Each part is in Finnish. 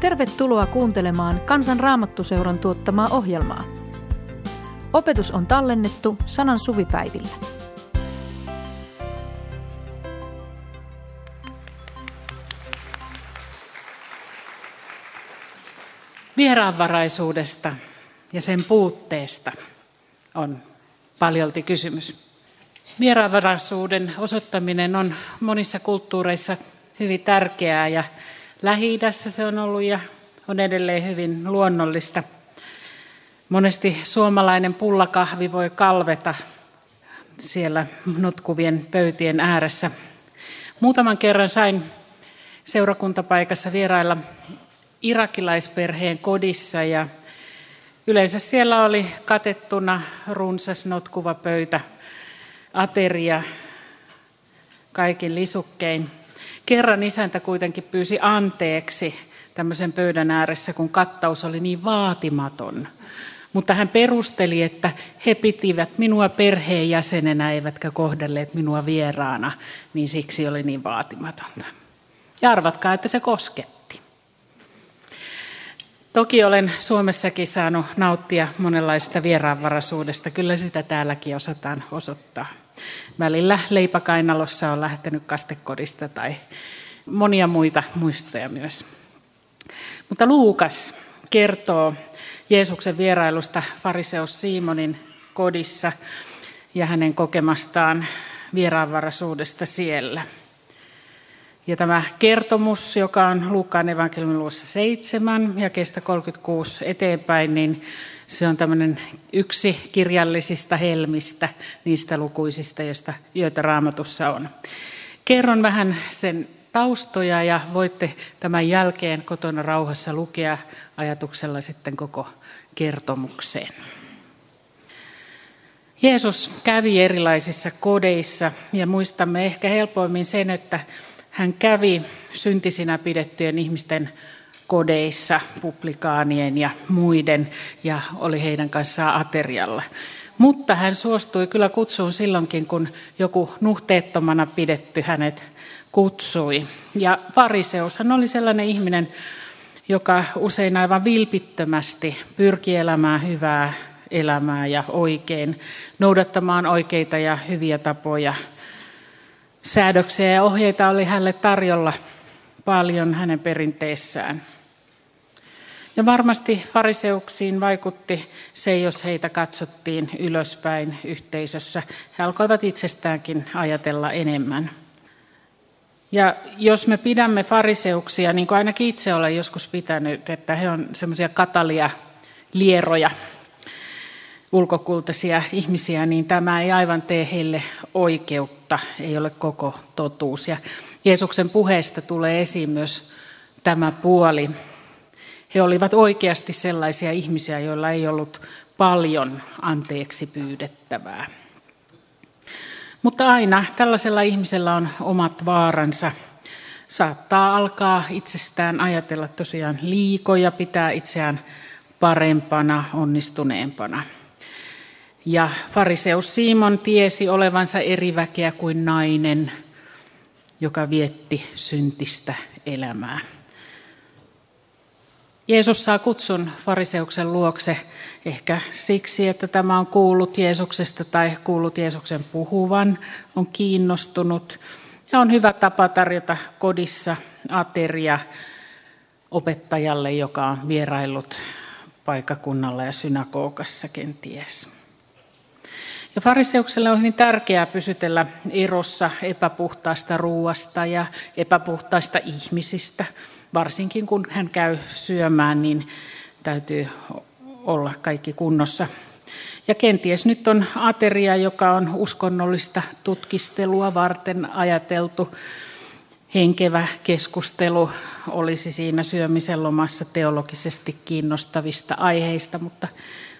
Tervetuloa kuuntelemaan Kansan Raamattuseuran tuottamaa ohjelmaa. Opetus on tallennettu sanan suvipäivillä. Vieraanvaraisuudesta ja sen puutteesta on paljolti kysymys. Vieraanvaraisuuden osoittaminen on monissa kulttuureissa hyvin tärkeää ja lähi se on ollut ja on edelleen hyvin luonnollista. Monesti suomalainen pullakahvi voi kalveta siellä nutkuvien pöytien ääressä. Muutaman kerran sain seurakuntapaikassa vierailla irakilaisperheen kodissa ja yleensä siellä oli katettuna runsas notkuva pöytä, ateria kaikin lisukkein. Kerran isäntä kuitenkin pyysi anteeksi tämmöisen pöydän ääressä, kun kattaus oli niin vaatimaton. Mutta hän perusteli, että he pitivät minua perheenjäsenenä, eivätkä kohdelleet minua vieraana, niin siksi oli niin vaatimatonta. Ja arvatkaa, että se kosketti. Toki olen Suomessakin saanut nauttia monenlaista vieraanvaraisuudesta. Kyllä sitä täälläkin osataan osoittaa. Välillä leipäkainalossa on lähtenyt kastekodista tai monia muita muistoja myös. Mutta Luukas kertoo Jeesuksen vierailusta fariseus Simonin kodissa ja hänen kokemastaan vieraanvaraisuudesta siellä. Ja tämä kertomus, joka on Luukkaan evankeliumin luossa 7 ja kestä 36 eteenpäin, niin se on tämmöinen yksi kirjallisista helmistä, niistä lukuisista, joista, joita raamatussa on. Kerron vähän sen taustoja ja voitte tämän jälkeen kotona rauhassa lukea ajatuksella sitten koko kertomukseen. Jeesus kävi erilaisissa kodeissa ja muistamme ehkä helpoimmin sen, että hän kävi syntisinä pidettyjen ihmisten kodeissa, publikaanien ja muiden, ja oli heidän kanssaan aterialla. Mutta hän suostui kyllä kutsuun silloinkin, kun joku nuhteettomana pidetty hänet kutsui. Ja hän oli sellainen ihminen, joka usein aivan vilpittömästi pyrki elämään hyvää elämää ja oikein, noudattamaan oikeita ja hyviä tapoja. Säädöksiä ja ohjeita oli hänelle tarjolla paljon hänen perinteessään. Ja varmasti fariseuksiin vaikutti se, jos heitä katsottiin ylöspäin yhteisössä. He alkoivat itsestäänkin ajatella enemmän. Ja jos me pidämme fariseuksia, niin kuin ainakin itse olen joskus pitänyt, että he on semmoisia katalia lieroja, ulkokultaisia ihmisiä, niin tämä ei aivan tee heille oikeutta, ei ole koko totuus. Ja Jeesuksen puheesta tulee esiin myös tämä puoli. He olivat oikeasti sellaisia ihmisiä, joilla ei ollut paljon anteeksi pyydettävää. Mutta aina tällaisella ihmisellä on omat vaaransa. Saattaa alkaa itsestään ajatella tosiaan liikoja, pitää itseään parempana, onnistuneempana. Ja fariseus Simon tiesi olevansa eri väkeä kuin nainen, joka vietti syntistä elämää. Jeesus saa kutsun fariseuksen luokse ehkä siksi, että tämä on kuullut Jeesuksesta tai kuullut Jeesuksen puhuvan, on kiinnostunut ja on hyvä tapa tarjota kodissa ateria opettajalle, joka on vieraillut paikakunnalla ja synagogassa kenties. Ja fariseukselle on hyvin tärkeää pysytellä erossa epäpuhtaasta ruuasta ja epäpuhtaista ihmisistä – varsinkin kun hän käy syömään, niin täytyy olla kaikki kunnossa. Ja kenties nyt on ateria, joka on uskonnollista tutkistelua varten ajateltu. Henkevä keskustelu olisi siinä syömisen lomassa teologisesti kiinnostavista aiheista, mutta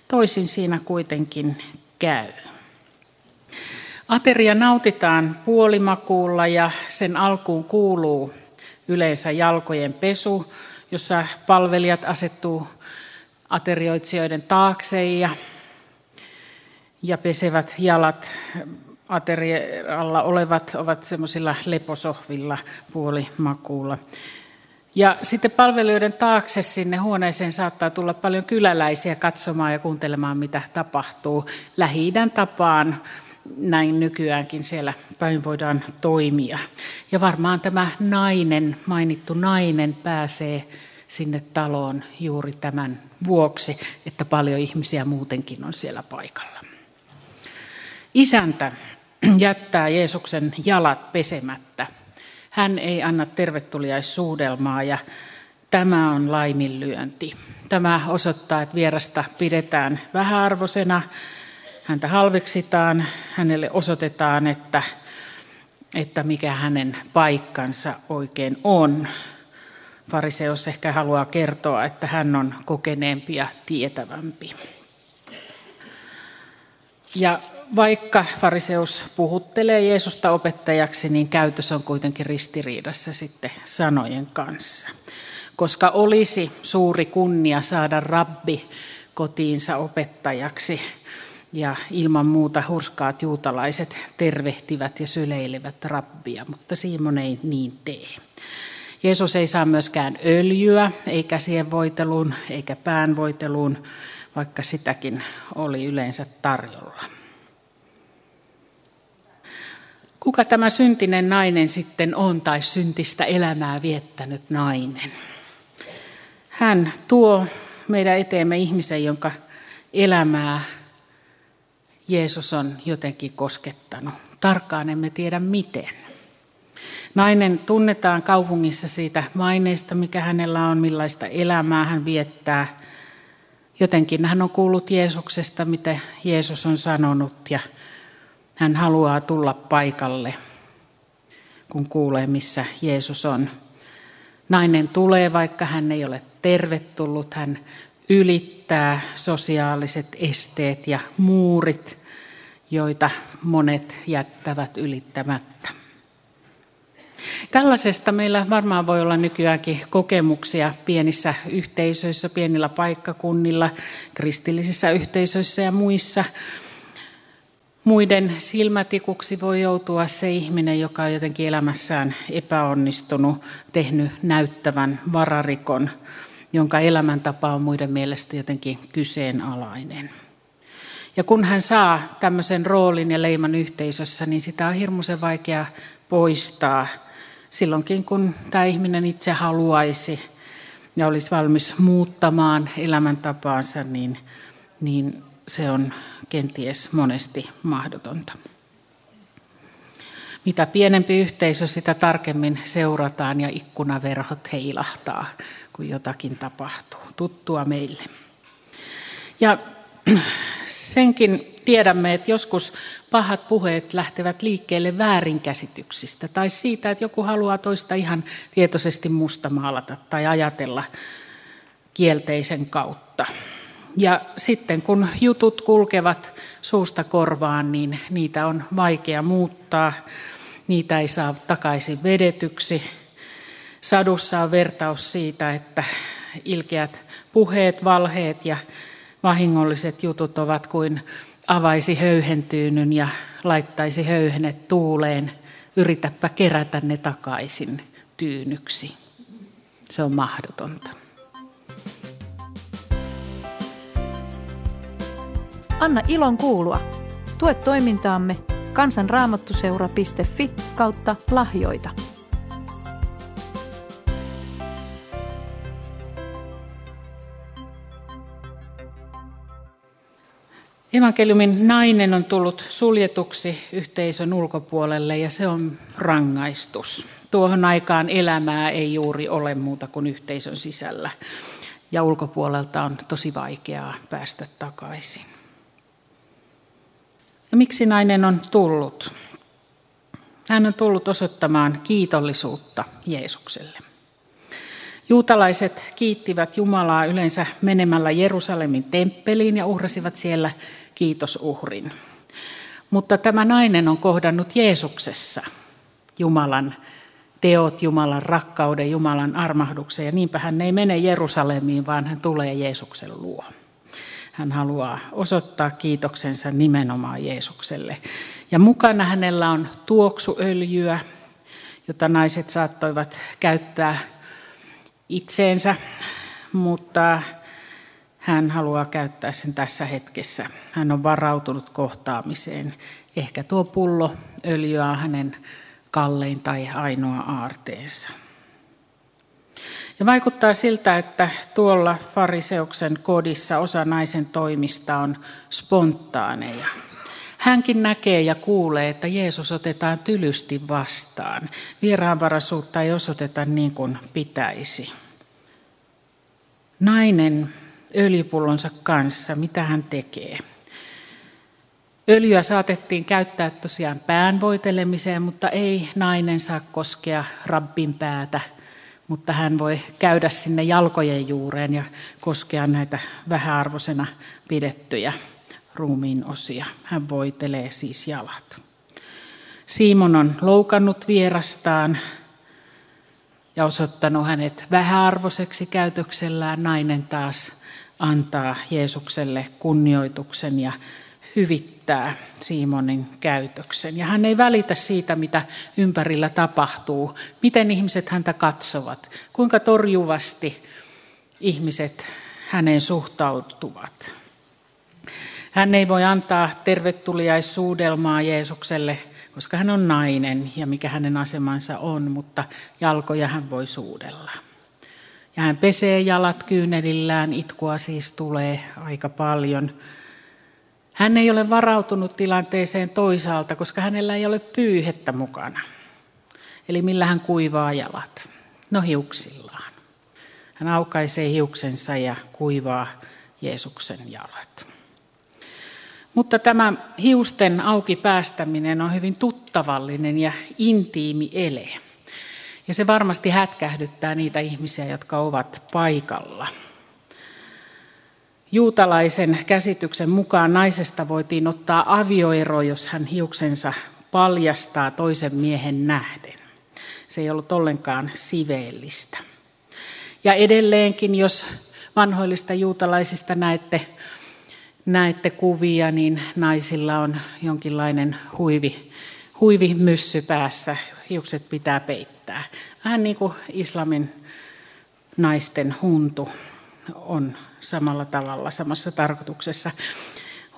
toisin siinä kuitenkin käy. Ateria nautitaan puolimakuulla ja sen alkuun kuuluu yleensä jalkojen pesu, jossa palvelijat asettuu aterioitsijoiden taakse ja, ja pesevät jalat aterialla olevat ovat semmoisilla leposohvilla puolimakuulla. Ja sitten palvelijoiden taakse sinne huoneeseen saattaa tulla paljon kyläläisiä katsomaan ja kuuntelemaan, mitä tapahtuu. lähi tapaan näin nykyäänkin siellä päin voidaan toimia. Ja varmaan tämä nainen, mainittu nainen, pääsee sinne taloon juuri tämän vuoksi, että paljon ihmisiä muutenkin on siellä paikalla. Isäntä jättää Jeesuksen jalat pesemättä. Hän ei anna tervetuliaissuudelmaa ja tämä on laiminlyönti. Tämä osoittaa, että vierasta pidetään vähäarvoisena, häntä halveksitaan, hänelle osoitetaan, että, että mikä hänen paikkansa oikein on. Fariseus ehkä haluaa kertoa, että hän on kokeneempi ja tietävämpi. Ja vaikka fariseus puhuttelee Jeesusta opettajaksi, niin käytös on kuitenkin ristiriidassa sitten sanojen kanssa. Koska olisi suuri kunnia saada rabbi kotiinsa opettajaksi, ja ilman muuta hurskaat juutalaiset tervehtivät ja syleilevät rabbia, mutta Simon ei niin tee. Jeesus ei saa myöskään öljyä, ei käsien voiteluun eikä pään voiteluun, vaikka sitäkin oli yleensä tarjolla. Kuka tämä syntinen nainen sitten on tai syntistä elämää viettänyt nainen? Hän tuo meidän eteemme ihmisen, jonka elämää Jeesus on jotenkin koskettanut. Tarkkaan emme tiedä miten. Nainen tunnetaan kaupungissa siitä maineesta, mikä hänellä on, millaista elämää hän viettää. Jotenkin hän on kuullut Jeesuksesta, mitä Jeesus on sanonut ja hän haluaa tulla paikalle, kun kuulee, missä Jeesus on. Nainen tulee, vaikka hän ei ole tervetullut. Hän ylittää sosiaaliset esteet ja muurit, joita monet jättävät ylittämättä. Tällaisesta meillä varmaan voi olla nykyäänkin kokemuksia pienissä yhteisöissä, pienillä paikkakunnilla, kristillisissä yhteisöissä ja muissa. Muiden silmätikuksi voi joutua se ihminen, joka on jotenkin elämässään epäonnistunut, tehnyt näyttävän vararikon, jonka elämäntapa on muiden mielestä jotenkin kyseenalainen. Ja kun hän saa tämmöisen roolin ja leiman yhteisössä, niin sitä on hirmuisen vaikea poistaa silloinkin, kun tämä ihminen itse haluaisi ja olisi valmis muuttamaan elämäntapaansa, niin, niin se on kenties monesti mahdotonta. Mitä pienempi yhteisö, sitä tarkemmin seurataan ja ikkunaverhot heilahtaa, kun jotakin tapahtuu. Tuttua meille. Ja senkin tiedämme, että joskus pahat puheet lähtevät liikkeelle väärinkäsityksistä tai siitä, että joku haluaa toista ihan tietoisesti mustamaalata tai ajatella kielteisen kautta. Ja sitten kun jutut kulkevat suusta korvaan, niin niitä on vaikea muuttaa. Niitä ei saa takaisin vedetyksi. Sadussa on vertaus siitä, että ilkeät puheet, valheet ja vahingolliset jutut ovat kuin avaisi höyhentyynyn ja laittaisi höyhenet tuuleen. Yritäpä kerätä ne takaisin tyynyksi. Se on mahdotonta. Anna ilon kuulua. Tue toimintaamme kansanraamattuseura.fi kautta lahjoita. Evankeliumin nainen on tullut suljetuksi yhteisön ulkopuolelle ja se on rangaistus. Tuohon aikaan elämää ei juuri ole muuta kuin yhteisön sisällä ja ulkopuolelta on tosi vaikeaa päästä takaisin. Ja miksi nainen on tullut? Hän on tullut osoittamaan kiitollisuutta Jeesukselle. Juutalaiset kiittivät Jumalaa yleensä menemällä Jerusalemin temppeliin ja uhrasivat siellä kiitosuhrin. Mutta tämä nainen on kohdannut Jeesuksessa Jumalan teot, Jumalan rakkauden, Jumalan armahduksen. Ja niinpä hän ei mene Jerusalemiin, vaan hän tulee Jeesuksen luo. Hän haluaa osoittaa kiitoksensa nimenomaan Jeesukselle. Ja mukana hänellä on tuoksuöljyä, jota naiset saattoivat käyttää itseensä, mutta hän haluaa käyttää sen tässä hetkessä. Hän on varautunut kohtaamiseen. Ehkä tuo pullo öljyä hänen kallein tai ainoa aarteensa. Ja vaikuttaa siltä, että tuolla fariseuksen kodissa osa naisen toimista on spontaaneja. Hänkin näkee ja kuulee, että Jeesus otetaan tylysti vastaan. Vieraanvaraisuutta ei osoiteta niin kuin pitäisi. Nainen öljypullonsa kanssa, mitä hän tekee? Öljyä saatettiin käyttää tosiaan pään voitelemiseen, mutta ei nainen saa koskea rabbin päätä, mutta hän voi käydä sinne jalkojen juureen ja koskea näitä vähäarvoisena pidettyjä ruumiin osia. Hän voitelee siis jalat. Simon on loukannut vierastaan ja osoittanut hänet vähäarvoiseksi käytöksellään. Nainen taas antaa Jeesukselle kunnioituksen ja hyvittää Simonin käytöksen. Ja hän ei välitä siitä, mitä ympärillä tapahtuu, miten ihmiset häntä katsovat, kuinka torjuvasti ihmiset häneen suhtautuvat. Hän ei voi antaa tervetuliaisuudelmaa Jeesukselle, koska hän on nainen ja mikä hänen asemansa on, mutta jalkoja hän voi suudella. Ja hän pesee jalat kyynelillään, itkua siis tulee aika paljon. Hän ei ole varautunut tilanteeseen toisaalta, koska hänellä ei ole pyyhettä mukana. Eli millä hän kuivaa jalat? No hiuksillaan. Hän aukaisee hiuksensa ja kuivaa Jeesuksen jalat. Mutta tämä hiusten auki päästäminen on hyvin tuttavallinen ja intiimi ele. Ja se varmasti hätkähdyttää niitä ihmisiä, jotka ovat paikalla. Juutalaisen käsityksen mukaan naisesta voitiin ottaa avioero, jos hän hiuksensa paljastaa toisen miehen nähden. Se ei ollut ollenkaan siveellistä. Ja edelleenkin, jos vanhoillista juutalaisista näette näette kuvia, niin naisilla on jonkinlainen huivi, huivi myssy päässä. Hiukset pitää peittää. Vähän niin kuin islamin naisten huntu on samalla tavalla, samassa tarkoituksessa.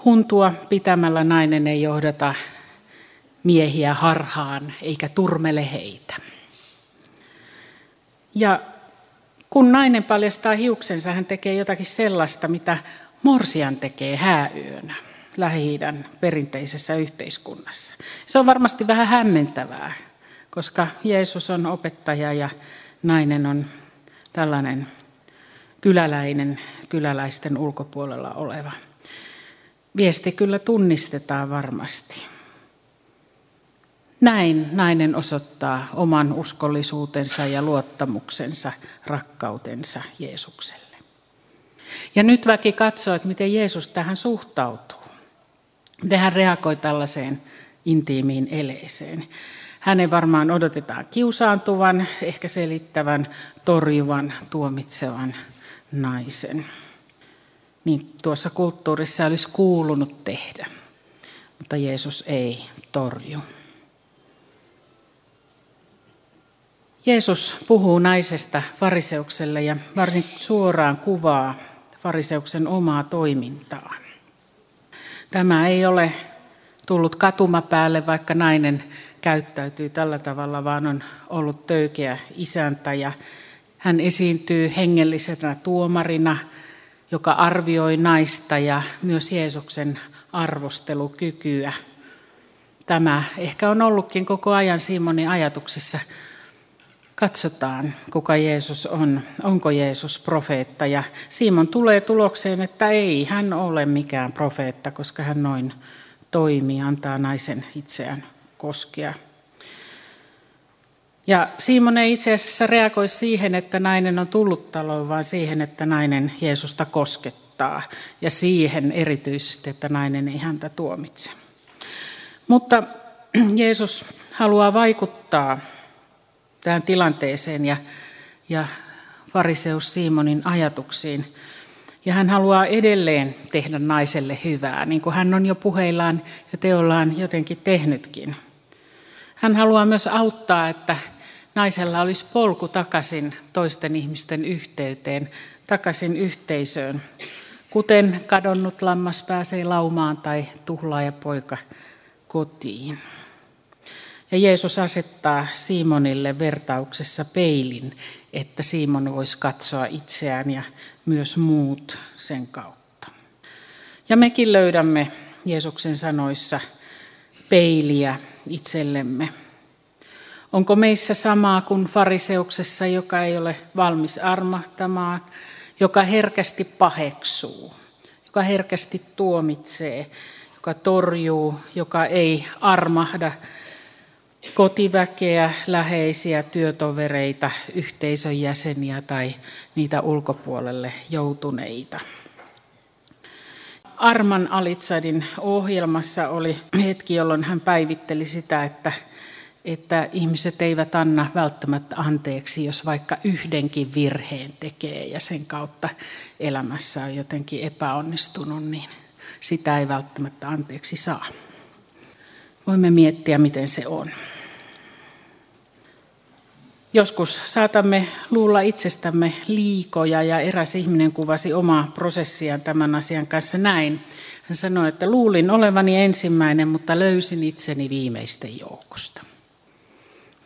Huntua pitämällä nainen ei johdata miehiä harhaan eikä turmele heitä. Ja kun nainen paljastaa hiuksensa, hän tekee jotakin sellaista, mitä morsian tekee hääyönä lähi perinteisessä yhteiskunnassa. Se on varmasti vähän hämmentävää, koska Jeesus on opettaja ja nainen on tällainen kyläläinen, kyläläisten ulkopuolella oleva. Viesti kyllä tunnistetaan varmasti. Näin nainen osoittaa oman uskollisuutensa ja luottamuksensa, rakkautensa Jeesukselle. Ja nyt väki katsoo, että miten Jeesus tähän suhtautuu. Miten hän reagoi tällaiseen intiimiin eleeseen. Hänen varmaan odotetaan kiusaantuvan, ehkä selittävän, torjuvan, tuomitsevan naisen. Niin tuossa kulttuurissa olisi kuulunut tehdä, mutta Jeesus ei torju. Jeesus puhuu naisesta fariseukselle ja varsin suoraan kuvaa fariseuksen omaa toimintaa. Tämä ei ole tullut katumapäälle, vaikka nainen käyttäytyy tällä tavalla, vaan on ollut töykeä isäntä ja hän esiintyy hengellisenä tuomarina, joka arvioi naista ja myös Jeesuksen arvostelukykyä. Tämä ehkä on ollutkin koko ajan Simonin ajatuksissa Katsotaan, kuka Jeesus on. Onko Jeesus profeetta? Ja Simon tulee tulokseen, että ei, hän ole mikään profeetta, koska hän noin toimii, antaa naisen itseään koskea. Ja Simon ei itse asiassa reagoi siihen, että nainen on tullut taloon, vaan siihen, että nainen Jeesusta koskettaa. Ja siihen erityisesti, että nainen ei häntä tuomitse. Mutta Jeesus haluaa vaikuttaa tähän tilanteeseen ja, ja fariseus Simonin ajatuksiin. Ja hän haluaa edelleen tehdä naiselle hyvää, niin kuin hän on jo puheillaan ja teollaan jotenkin tehnytkin. Hän haluaa myös auttaa, että naisella olisi polku takaisin toisten ihmisten yhteyteen, takaisin yhteisöön, kuten kadonnut lammas pääsee laumaan tai tuhlaaja poika kotiin. Ja Jeesus asettaa Simonille vertauksessa peilin, että Simon voisi katsoa itseään ja myös muut sen kautta. Ja mekin löydämme Jeesuksen sanoissa peiliä itsellemme. Onko meissä samaa kuin fariseuksessa, joka ei ole valmis armahtamaan, joka herkästi paheksuu, joka herkästi tuomitsee, joka torjuu, joka ei armahda kotiväkeä, läheisiä, työtovereita, yhteisön jäseniä tai niitä ulkopuolelle joutuneita. Arman Alitsadin ohjelmassa oli hetki, jolloin hän päivitteli sitä, että, että ihmiset eivät anna välttämättä anteeksi, jos vaikka yhdenkin virheen tekee ja sen kautta elämässä on jotenkin epäonnistunut, niin sitä ei välttämättä anteeksi saa. Voimme miettiä, miten se on. Joskus saatamme luulla itsestämme liikoja ja eräs ihminen kuvasi omaa prosessiaan tämän asian kanssa näin. Hän sanoi, että luulin olevani ensimmäinen, mutta löysin itseni viimeisten joukosta.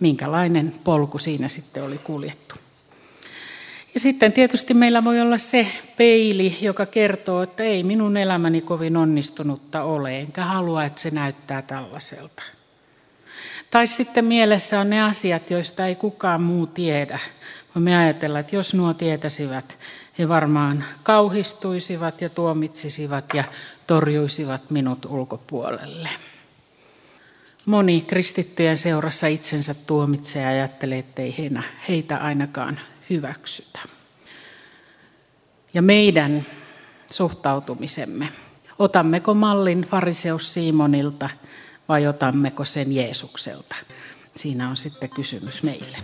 Minkälainen polku siinä sitten oli kuljettu. Ja sitten tietysti meillä voi olla se peili, joka kertoo, että ei minun elämäni kovin onnistunutta ole, enkä halua, että se näyttää tällaiselta. Tai sitten mielessä on ne asiat, joista ei kukaan muu tiedä. Voimme ajatella, että jos nuo tietäisivät, he varmaan kauhistuisivat ja tuomitsisivat ja torjuisivat minut ulkopuolelle. Moni kristittyjen seurassa itsensä tuomitsee ja ajattelee, ettei heitä ainakaan hyväksytä. Ja meidän suhtautumisemme, otammeko mallin fariseus Simonilta vai otammeko sen Jeesukselta? Siinä on sitten kysymys meille.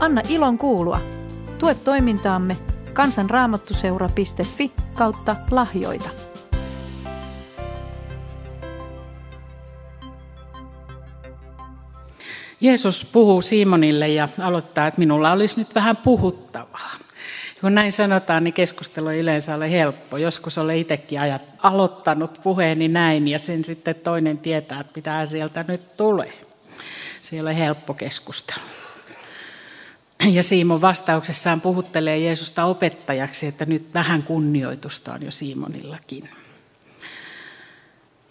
Anna ilon kuulua. Tue toimintaamme kansanraamattuseura.fi kautta lahjoita. Jeesus puhuu Simonille ja aloittaa, että minulla olisi nyt vähän puhuttavaa. Kun näin sanotaan, niin keskustelu ei yleensä ole helppo. Joskus olen itsekin ajat, aloittanut puheeni näin ja sen sitten toinen tietää, että mitä sieltä nyt tulee. Se ei ole helppo keskustelu. Ja Siimon vastauksessaan puhuttelee Jeesusta opettajaksi, että nyt vähän kunnioitusta on jo Simonillakin.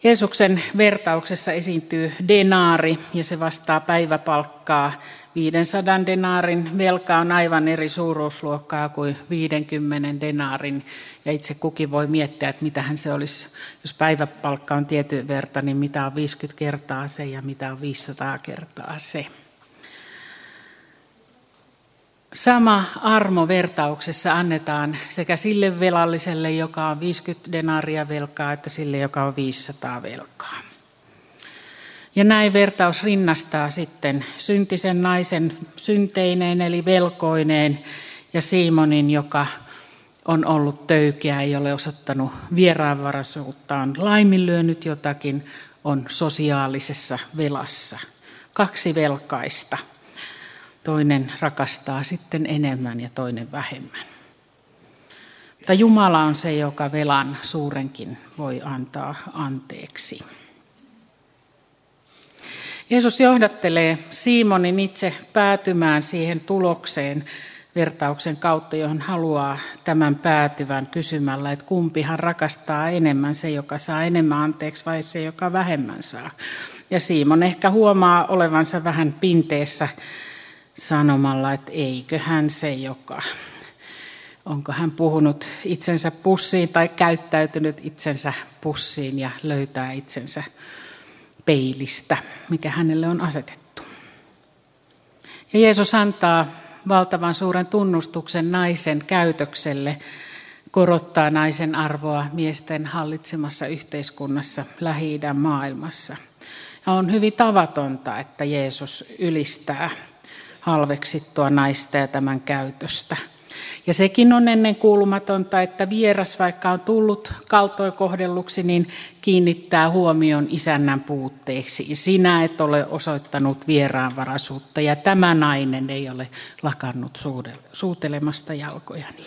Jeesuksen vertauksessa esiintyy denaari ja se vastaa päiväpalkkaa. 500 denaarin velka on aivan eri suuruusluokkaa kuin 50 denaarin. Ja itse kukin voi miettiä, että mitähän se olisi, jos päiväpalkka on tietyn verta, niin mitä on 50 kertaa se ja mitä on 500 kertaa se. Sama armo vertauksessa annetaan sekä sille velalliselle, joka on 50 denaria velkaa, että sille, joka on 500 velkaa. Ja näin vertaus rinnastaa sitten syntisen naisen synteineen eli velkoineen ja Simonin, joka on ollut töykeä, ei ole osoittanut vieraanvaraisuuttaan, laiminlyönyt jotakin, on sosiaalisessa velassa. Kaksi velkaista – toinen rakastaa sitten enemmän ja toinen vähemmän. Mutta Jumala on se, joka velan suurenkin voi antaa anteeksi. Jeesus johdattelee Simonin itse päätymään siihen tulokseen vertauksen kautta, johon haluaa tämän päätyvän kysymällä, että kumpihan rakastaa enemmän, se joka saa enemmän anteeksi vai se joka vähemmän saa. Ja Simon ehkä huomaa olevansa vähän pinteessä sanomalla, että eikö hän se, joka onko hän puhunut itsensä pussiin tai käyttäytynyt itsensä pussiin ja löytää itsensä peilistä, mikä hänelle on asetettu. Ja Jeesus antaa valtavan suuren tunnustuksen naisen käytökselle, korottaa naisen arvoa miesten hallitsemassa yhteiskunnassa lähi maailmassa. Ja on hyvin tavatonta, että Jeesus ylistää halveksittua naista ja tämän käytöstä. Ja sekin on ennen kuulumatonta, että vieras, vaikka on tullut kaltoikohdelluksi, niin kiinnittää huomion isännän puutteeksi. Sinä et ole osoittanut vieraanvaraisuutta ja tämä nainen ei ole lakannut suutelemasta jalkojani.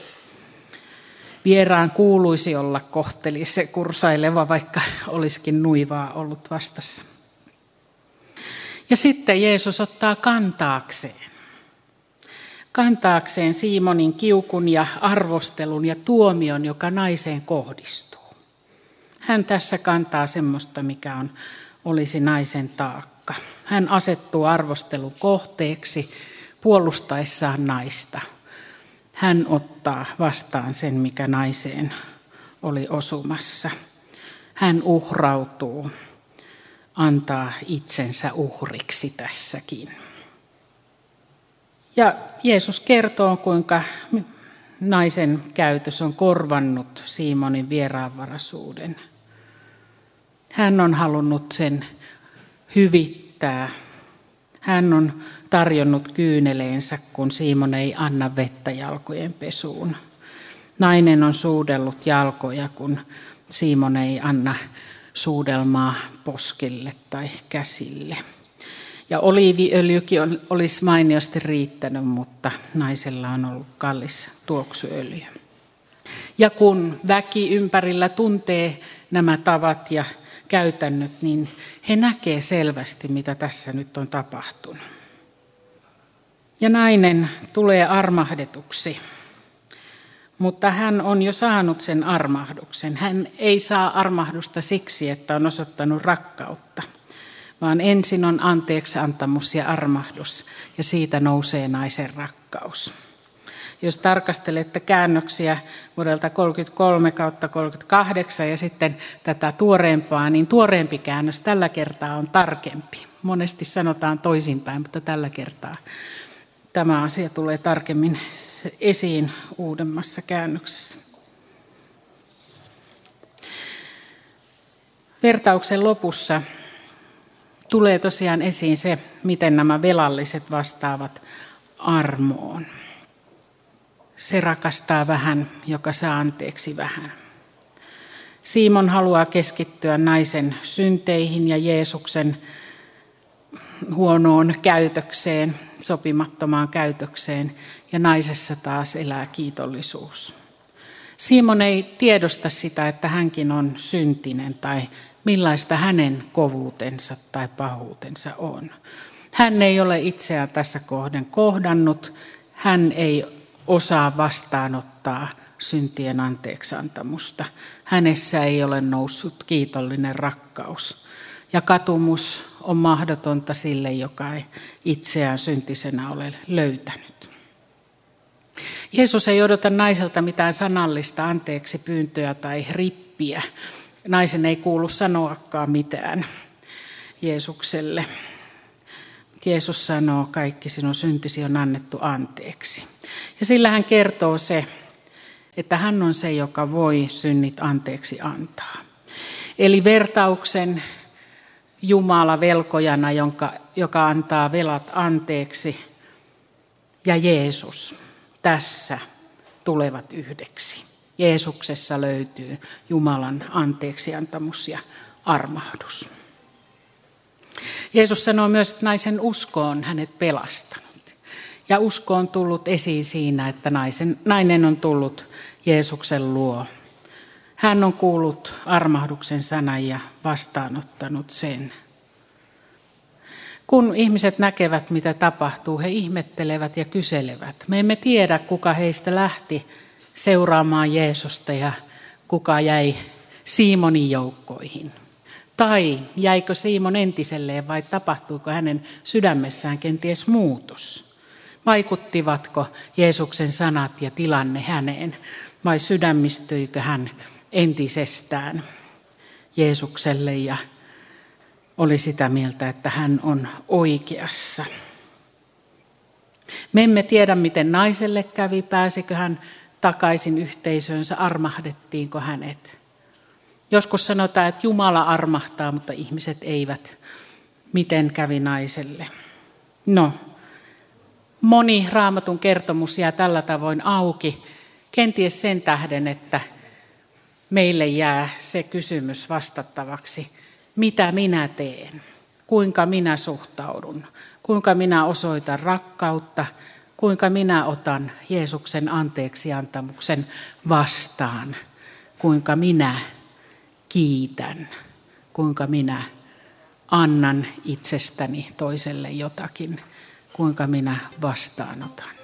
Vieraan kuuluisi olla kohtelisse kursaileva, vaikka olisikin nuivaa ollut vastassa. Ja sitten Jeesus ottaa kantaakseen kantaakseen Simonin kiukun ja arvostelun ja tuomion, joka naiseen kohdistuu. Hän tässä kantaa semmoista, mikä on, olisi naisen taakka. Hän asettuu arvostelun kohteeksi puolustaessaan naista. Hän ottaa vastaan sen, mikä naiseen oli osumassa. Hän uhrautuu, antaa itsensä uhriksi tässäkin. Ja Jeesus kertoo, kuinka naisen käytös on korvannut Simonin vieraanvaraisuuden. Hän on halunnut sen hyvittää. Hän on tarjonnut kyyneleensä, kun Simon ei anna vettä jalkojen pesuun. Nainen on suudellut jalkoja, kun Simon ei anna suudelmaa poskille tai käsille. Ja oliiviöljykin on, olisi mainiosti riittänyt, mutta naisella on ollut kallis tuoksuöljy. Ja kun väki ympärillä tuntee nämä tavat ja käytännöt, niin he näkee selvästi, mitä tässä nyt on tapahtunut. Ja nainen tulee armahdetuksi, mutta hän on jo saanut sen armahduksen. Hän ei saa armahdusta siksi, että on osoittanut rakkautta – vaan ensin on anteeksiantamus ja armahdus, ja siitä nousee naisen rakkaus. Jos tarkastelette käännöksiä vuodelta 33 kautta 38 ja sitten tätä tuoreempaa, niin tuoreempi käännös tällä kertaa on tarkempi. Monesti sanotaan toisinpäin, mutta tällä kertaa tämä asia tulee tarkemmin esiin uudemmassa käännöksessä. Vertauksen lopussa tulee tosiaan esiin se, miten nämä velalliset vastaavat armoon. Se rakastaa vähän, joka saa anteeksi vähän. Simon haluaa keskittyä naisen synteihin ja Jeesuksen huonoon käytökseen, sopimattomaan käytökseen, ja naisessa taas elää kiitollisuus. Simon ei tiedosta sitä, että hänkin on syntinen tai millaista hänen kovuutensa tai pahuutensa on. Hän ei ole itseään tässä kohden kohdannut, hän ei osaa vastaanottaa syntien anteeksiantamusta. Hänessä ei ole noussut kiitollinen rakkaus. Ja katumus on mahdotonta sille, joka ei itseään syntisenä ole löytänyt. Jeesus ei odota naiselta mitään sanallista anteeksi pyyntöä tai rippiä, naisen ei kuulu sanoakaan mitään Jeesukselle. Jeesus sanoo, kaikki sinun syntisi on annettu anteeksi. Ja sillä hän kertoo se, että hän on se, joka voi synnit anteeksi antaa. Eli vertauksen Jumala velkojana, jonka, joka antaa velat anteeksi, ja Jeesus tässä tulevat yhdeksi. Jeesuksessa löytyy Jumalan anteeksiantamus ja armahdus. Jeesus sanoo myös, että naisen usko on hänet pelastanut. Ja usko on tullut esiin siinä, että naisen, nainen on tullut Jeesuksen luo. Hän on kuullut armahduksen sanan ja vastaanottanut sen. Kun ihmiset näkevät, mitä tapahtuu, he ihmettelevät ja kyselevät. Me emme tiedä, kuka heistä lähti seuraamaan Jeesusta ja kuka jäi Simonin joukkoihin. Tai jäikö Simon entiselleen vai tapahtuiko hänen sydämessään kenties muutos? Vaikuttivatko Jeesuksen sanat ja tilanne häneen vai sydämistyikö hän entisestään Jeesukselle ja oli sitä mieltä, että hän on oikeassa. Me emme tiedä, miten naiselle kävi, pääsikö hän takaisin yhteisöönsä, armahdettiinko hänet. Joskus sanotaan, että Jumala armahtaa, mutta ihmiset eivät. Miten kävi naiselle? No, moni raamatun kertomus jää tällä tavoin auki, kenties sen tähden, että meille jää se kysymys vastattavaksi, mitä minä teen, kuinka minä suhtaudun, kuinka minä osoitan rakkautta, kuinka minä otan Jeesuksen anteeksiantamuksen vastaan, kuinka minä kiitän, kuinka minä annan itsestäni toiselle jotakin, kuinka minä vastaanotan.